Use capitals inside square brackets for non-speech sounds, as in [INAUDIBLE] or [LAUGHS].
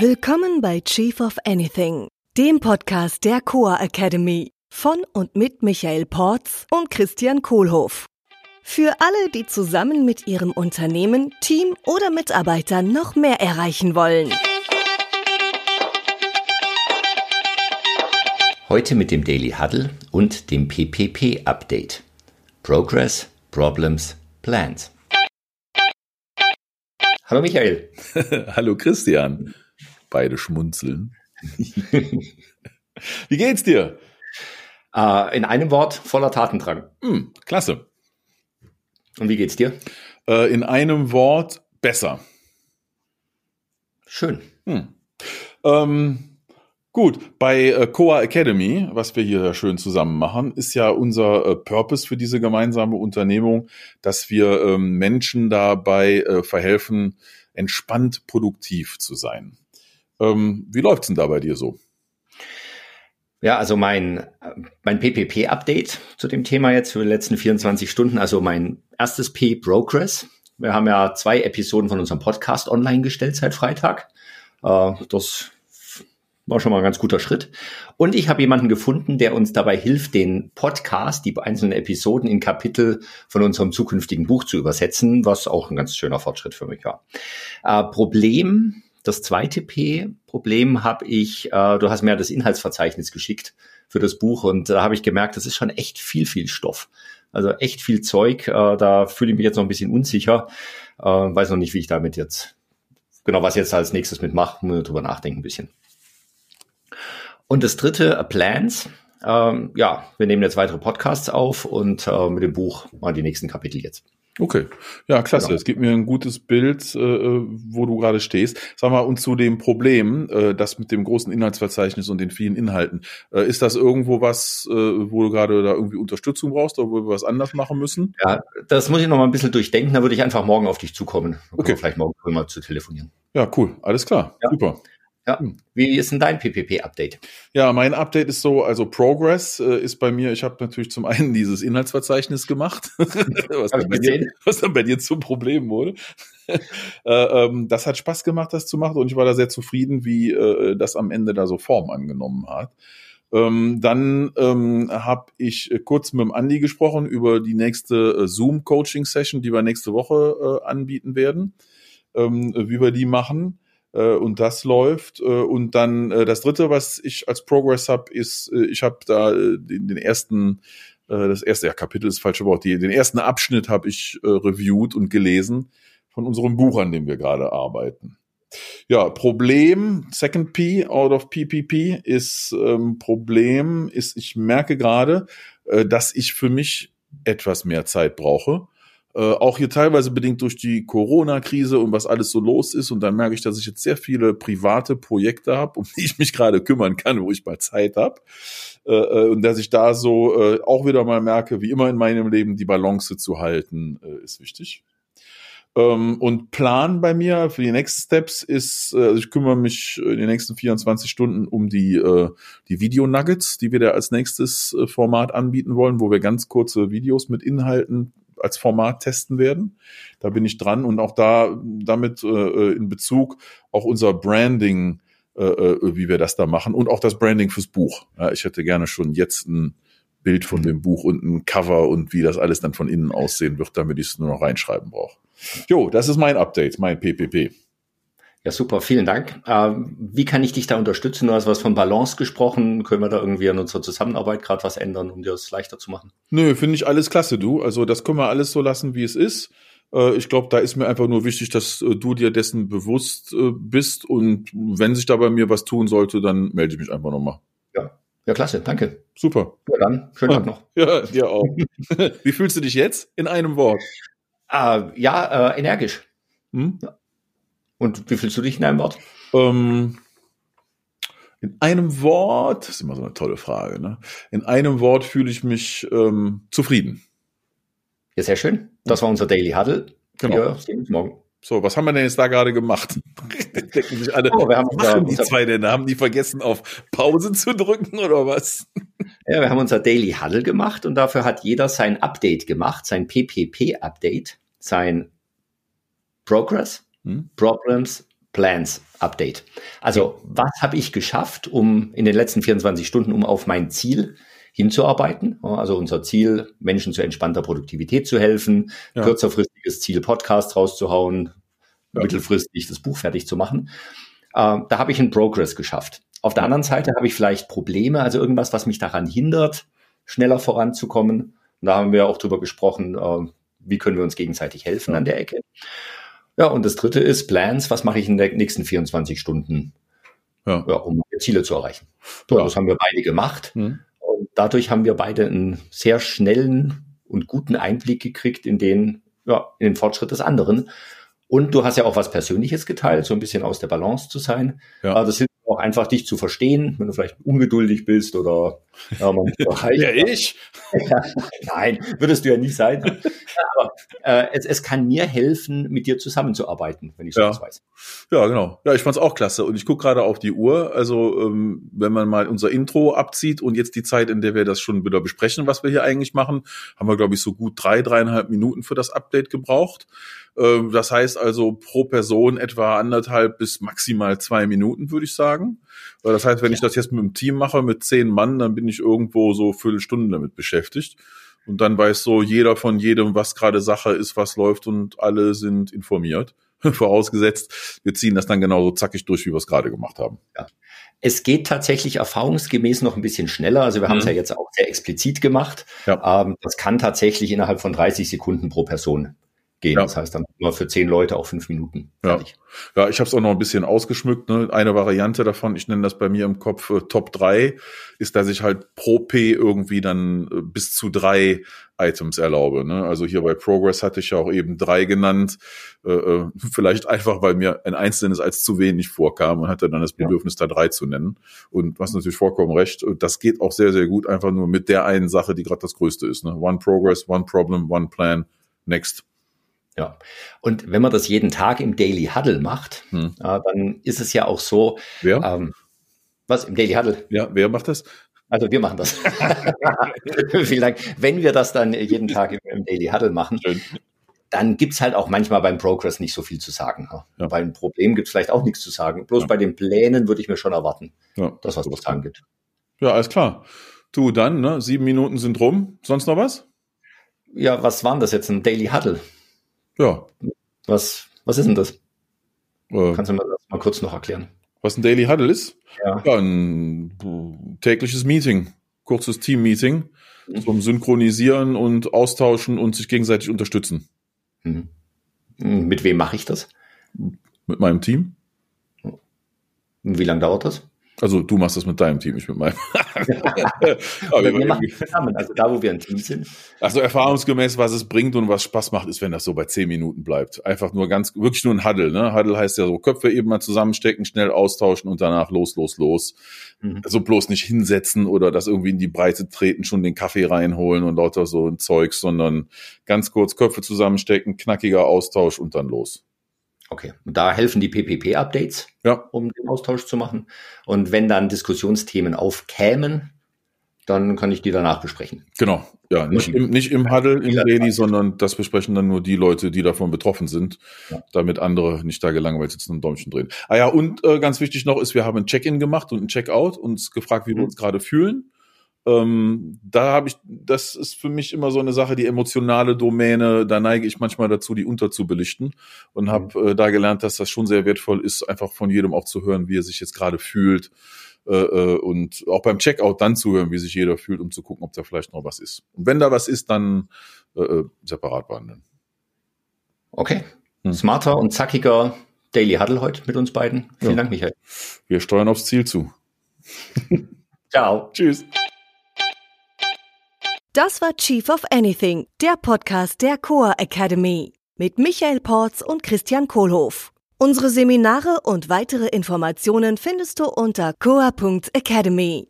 Willkommen bei Chief of Anything, dem Podcast der Coa Academy von und mit Michael Porz und Christian Kohlhoff. Für alle, die zusammen mit ihrem Unternehmen, Team oder Mitarbeitern noch mehr erreichen wollen. Heute mit dem Daily Huddle und dem PPP Update. Progress, Problems, Plans. Hallo Michael. [LAUGHS] Hallo Christian. Beide schmunzeln. [LAUGHS] Wie geht's dir? Äh, in einem Wort voller Tatendrang. Hm, klasse. Und wie geht's dir? Äh, in einem Wort besser. Schön. Hm. Ähm, Gut, bei äh, Coa Academy, was wir hier schön zusammen machen, ist ja unser äh, Purpose für diese gemeinsame Unternehmung, dass wir ähm, Menschen dabei äh, verhelfen, entspannt produktiv zu sein. Ähm, wie läuft's denn da bei dir so? Ja, also mein, mein PPP-Update zu dem Thema jetzt für die letzten 24 Stunden, also mein erstes P Progress. Wir haben ja zwei Episoden von unserem Podcast online gestellt seit Freitag. Äh, das war schon mal ein ganz guter Schritt. Und ich habe jemanden gefunden, der uns dabei hilft, den Podcast, die einzelnen Episoden in Kapitel von unserem zukünftigen Buch zu übersetzen, was auch ein ganz schöner Fortschritt für mich war. Äh, Problem, das zweite P, Problem habe ich, äh, du hast mir das Inhaltsverzeichnis geschickt für das Buch und da habe ich gemerkt, das ist schon echt viel, viel Stoff. Also echt viel Zeug. Äh, da fühle ich mich jetzt noch ein bisschen unsicher. Äh, weiß noch nicht, wie ich damit jetzt, genau, was ich jetzt als nächstes mitmache, muss drüber nachdenken ein bisschen. Und das dritte, äh, Plans. Ähm, ja, wir nehmen jetzt weitere Podcasts auf und äh, mit dem Buch mal die nächsten Kapitel jetzt. Okay, ja, klasse. Genau. Es gibt mir ein gutes Bild, äh, wo du gerade stehst. Sag mal, und zu dem Problem, äh, das mit dem großen Inhaltsverzeichnis und den vielen Inhalten, äh, ist das irgendwo was, äh, wo du gerade da irgendwie Unterstützung brauchst oder wo wir was anders machen müssen? Ja, das muss ich noch mal ein bisschen durchdenken. Da würde ich einfach morgen auf dich zukommen. Okay. Vielleicht morgen mal zu telefonieren. Ja, cool. Alles klar. Ja. Super. Ja. Hm. Wie ist denn dein PPP-Update? Ja, mein Update ist so, also Progress äh, ist bei mir, ich habe natürlich zum einen dieses Inhaltsverzeichnis gemacht, [LAUGHS] was, dann bei dir, was, dann bei dir, zum Problem wurde. [LAUGHS] äh, ähm, das hat Spaß gemacht, das zu machen und ich war da sehr zufrieden, wie äh, das am Ende da so Form angenommen hat. Ähm, dann ähm, habe ich äh, kurz mit dem Andi gesprochen über die nächste äh, Zoom-Coaching-Session, die wir nächste Woche äh, anbieten werden, ähm, wie wir die machen äh, und das läuft. Äh, und dann äh, das dritte, was ich als Progress habe, ist, äh, ich habe da äh, den, den ersten äh, das erste ja, Kapitel ist falsche Wort, die, den ersten Abschnitt habe ich äh, reviewed und gelesen von unserem Buch, an dem wir gerade arbeiten. Ja, Problem, Second P out of PPP ist ähm, Problem, ist, ich merke gerade, äh, dass ich für mich etwas mehr Zeit brauche äh, auch hier teilweise bedingt durch die Corona-Krise und was alles so los ist. Und dann merke ich, dass ich jetzt sehr viele private Projekte habe, um die ich mich gerade kümmern kann, wo ich mal Zeit habe. Äh, äh, und dass ich da so äh, auch wieder mal merke, wie immer in meinem Leben, die Balance zu halten, äh, ist wichtig. Ähm, und Plan bei mir für die Next Steps ist, also ich kümmere mich in den nächsten 24 Stunden um die, die Video-Nuggets, die wir da als nächstes Format anbieten wollen, wo wir ganz kurze Videos mit Inhalten als Format testen werden. Da bin ich dran und auch da damit äh, äh, in Bezug auch unser Branding, äh, äh, wie wir das da machen und auch das Branding fürs Buch. Ja, ich hätte gerne schon jetzt ein Bild von dem Buch und ein Cover und wie das alles dann von innen aussehen wird, damit ich es nur noch reinschreiben brauche. Jo, das ist mein Update, mein PPP. Ja, super, vielen Dank. Ähm, wie kann ich dich da unterstützen? Du hast was von Balance gesprochen. Können wir da irgendwie an unserer Zusammenarbeit gerade was ändern, um dir das leichter zu machen? Nö, finde ich alles klasse, du. Also das können wir alles so lassen, wie es ist. Äh, ich glaube, da ist mir einfach nur wichtig, dass äh, du dir dessen bewusst äh, bist und wenn sich da bei mir was tun sollte, dann melde ich mich einfach nochmal. Ja. Ja, klasse, danke. Super. Ja, dann schönen Tag noch. Ja, dir auch. [LAUGHS] wie fühlst du dich jetzt in einem Wort? Uh, ja, äh, energisch. Hm? Ja. Und wie fühlst du dich in einem Wort? Ähm, in einem Wort, das ist immer so eine tolle Frage, ne? In einem Wort fühle ich mich ähm, zufrieden. Ja, sehr schön. Das war unser Daily Huddle. Genau. Wir sehen uns morgen. So, was haben wir denn jetzt da gerade gemacht? [LAUGHS] [LAUGHS] Denken sich alle, oh, wir haben machen die zwei denn? Haben die vergessen, auf Pause zu drücken oder was? [LAUGHS] Ja, wir haben unser Daily Huddle gemacht und dafür hat jeder sein Update gemacht, sein PPP-Update, sein Progress, hm? Problems, Plans Update. Also, was habe ich geschafft, um in den letzten 24 Stunden, um auf mein Ziel hinzuarbeiten? Also unser Ziel, Menschen zu entspannter Produktivität zu helfen, ja. kürzerfristiges Ziel, Podcast rauszuhauen, ja. mittelfristig das Buch fertig zu machen. Äh, da habe ich einen Progress geschafft. Auf der anderen Seite habe ich vielleicht Probleme, also irgendwas, was mich daran hindert, schneller voranzukommen. Und da haben wir auch drüber gesprochen, äh, wie können wir uns gegenseitig helfen ja. an der Ecke. Ja, und das dritte ist Plans. Was mache ich in den nächsten 24 Stunden, ja. Ja, um Ziele zu erreichen? So, ja. Das haben wir beide gemacht. Mhm. Und dadurch haben wir beide einen sehr schnellen und guten Einblick gekriegt in den, ja, in den Fortschritt des anderen. Und du hast ja auch was Persönliches geteilt, so ein bisschen aus der Balance zu sein. Ja. Das hilft auch einfach dich zu verstehen, wenn du vielleicht ungeduldig bist oder ja, man [LAUGHS] ja ich. [LAUGHS] ja, nein, würdest du ja nicht sein. [LAUGHS] Aber äh, es, es kann mir helfen, mit dir zusammenzuarbeiten, wenn ich sowas ja. weiß. Ja, genau. Ja, ich fand's auch klasse. Und ich gucke gerade auf die Uhr. Also ähm, wenn man mal unser Intro abzieht und jetzt die Zeit, in der wir das schon wieder besprechen, was wir hier eigentlich machen, haben wir, glaube ich, so gut drei, dreieinhalb Minuten für das Update gebraucht. Ähm, das heißt also pro Person etwa anderthalb bis maximal zwei Minuten, würde ich sagen. Das heißt, wenn ich das jetzt mit einem Team mache, mit zehn Mann, dann bin ich irgendwo so Viertelstunden damit beschäftigt. Und dann weiß so jeder von jedem, was gerade Sache ist, was läuft und alle sind informiert. [LAUGHS] Vorausgesetzt, wir ziehen das dann genauso zackig durch, wie wir es gerade gemacht haben. Ja. Es geht tatsächlich erfahrungsgemäß noch ein bisschen schneller. Also wir mhm. haben es ja jetzt auch sehr explizit gemacht. Ja. Ähm, das kann tatsächlich innerhalb von 30 Sekunden pro Person gehen. Ja. Das heißt dann nur für zehn Leute auch fünf Minuten. Fertig. Ja, ja ich habe es auch noch ein bisschen ausgeschmückt. Ne? Eine Variante davon, ich nenne das bei mir im Kopf äh, Top 3, ist, dass ich halt pro P irgendwie dann äh, bis zu drei Items erlaube. Ne? Also hier bei Progress hatte ich ja auch eben drei genannt. Äh, äh vielleicht einfach, weil mir ein einzelnes als zu wenig vorkam und hatte dann das Bedürfnis, ja. da drei zu nennen. Und was natürlich vollkommen recht, das geht auch sehr, sehr gut, einfach nur mit der einen Sache, die gerade das Größte ist. Ne? One Progress, One Problem, One Plan, Next. Ja, und wenn man das jeden Tag im Daily Huddle macht, hm. äh, dann ist es ja auch so. Wer? Ähm, was im Daily Huddle? Ja, wer macht das? Also wir machen das. [LAUGHS] Vielen Dank. Wenn wir das dann jeden Tag im, im Daily Huddle machen, Schön. dann gibt's halt auch manchmal beim Progress nicht so viel zu sagen. Ja. Bei einem Problem gibt's vielleicht auch nichts zu sagen. Bloß ja. bei den Plänen würde ich mir schon erwarten, ja, dass was zu sagen gibt. Ja, alles klar. Du dann, ne? Sieben Minuten sind rum. Sonst noch was? Ja, was waren das jetzt? Ein Daily Huddle? Ja. Was, was ist denn das? Äh, Kannst du mir das mal kurz noch erklären? Was ein Daily Huddle ist? Ja. ja ein tägliches Meeting, kurzes Team-Meeting mhm. zum Synchronisieren und Austauschen und sich gegenseitig unterstützen. Mhm. Mit wem mache ich das? Mit meinem Team. Wie lange dauert das? Also du machst das mit deinem Team, ich mit meinem. [LAUGHS] Aber wir, machen zusammen, also da, wo wir ein Team sind. Also erfahrungsgemäß, was es bringt und was Spaß macht, ist, wenn das so bei zehn Minuten bleibt. Einfach nur ganz, wirklich nur ein Huddle. Ne? Huddle heißt ja so, Köpfe eben mal zusammenstecken, schnell austauschen und danach los, los, los. Mhm. Also bloß nicht hinsetzen oder das irgendwie in die Breite treten, schon den Kaffee reinholen und lauter so ein Zeugs, sondern ganz kurz Köpfe zusammenstecken, knackiger Austausch und dann los. Okay, und da helfen die PPP-Updates, ja. um den Austausch zu machen. Und wenn dann Diskussionsthemen aufkämen, dann kann ich die danach besprechen. Genau, ja, nicht im, nicht im Huddle, im Daily, sondern das besprechen dann nur die Leute, die davon betroffen sind, ja. damit andere nicht da gelangweilt sitzen und Däumchen drehen. Ah ja, und äh, ganz wichtig noch ist, wir haben ein Check-in gemacht und ein Check-out, uns gefragt, wie mhm. wir uns gerade fühlen. Ähm, da habe ich, das ist für mich immer so eine Sache, die emotionale Domäne, da neige ich manchmal dazu, die unterzubelichten und habe mhm. äh, da gelernt, dass das schon sehr wertvoll ist, einfach von jedem auch zu hören, wie er sich jetzt gerade fühlt äh, äh, und auch beim Checkout dann zu hören, wie sich jeder fühlt, um zu gucken, ob da vielleicht noch was ist. Und wenn da was ist, dann äh, äh separat behandeln. Okay, hm. smarter und zackiger Daily Huddle heute mit uns beiden. Vielen ja. Dank, Michael. Wir steuern aufs Ziel zu. Ciao. Tschüss. Das war Chief of Anything, der Podcast der Coa Academy mit Michael Porz und Christian Kohlhoff. Unsere Seminare und weitere Informationen findest du unter coa.academy.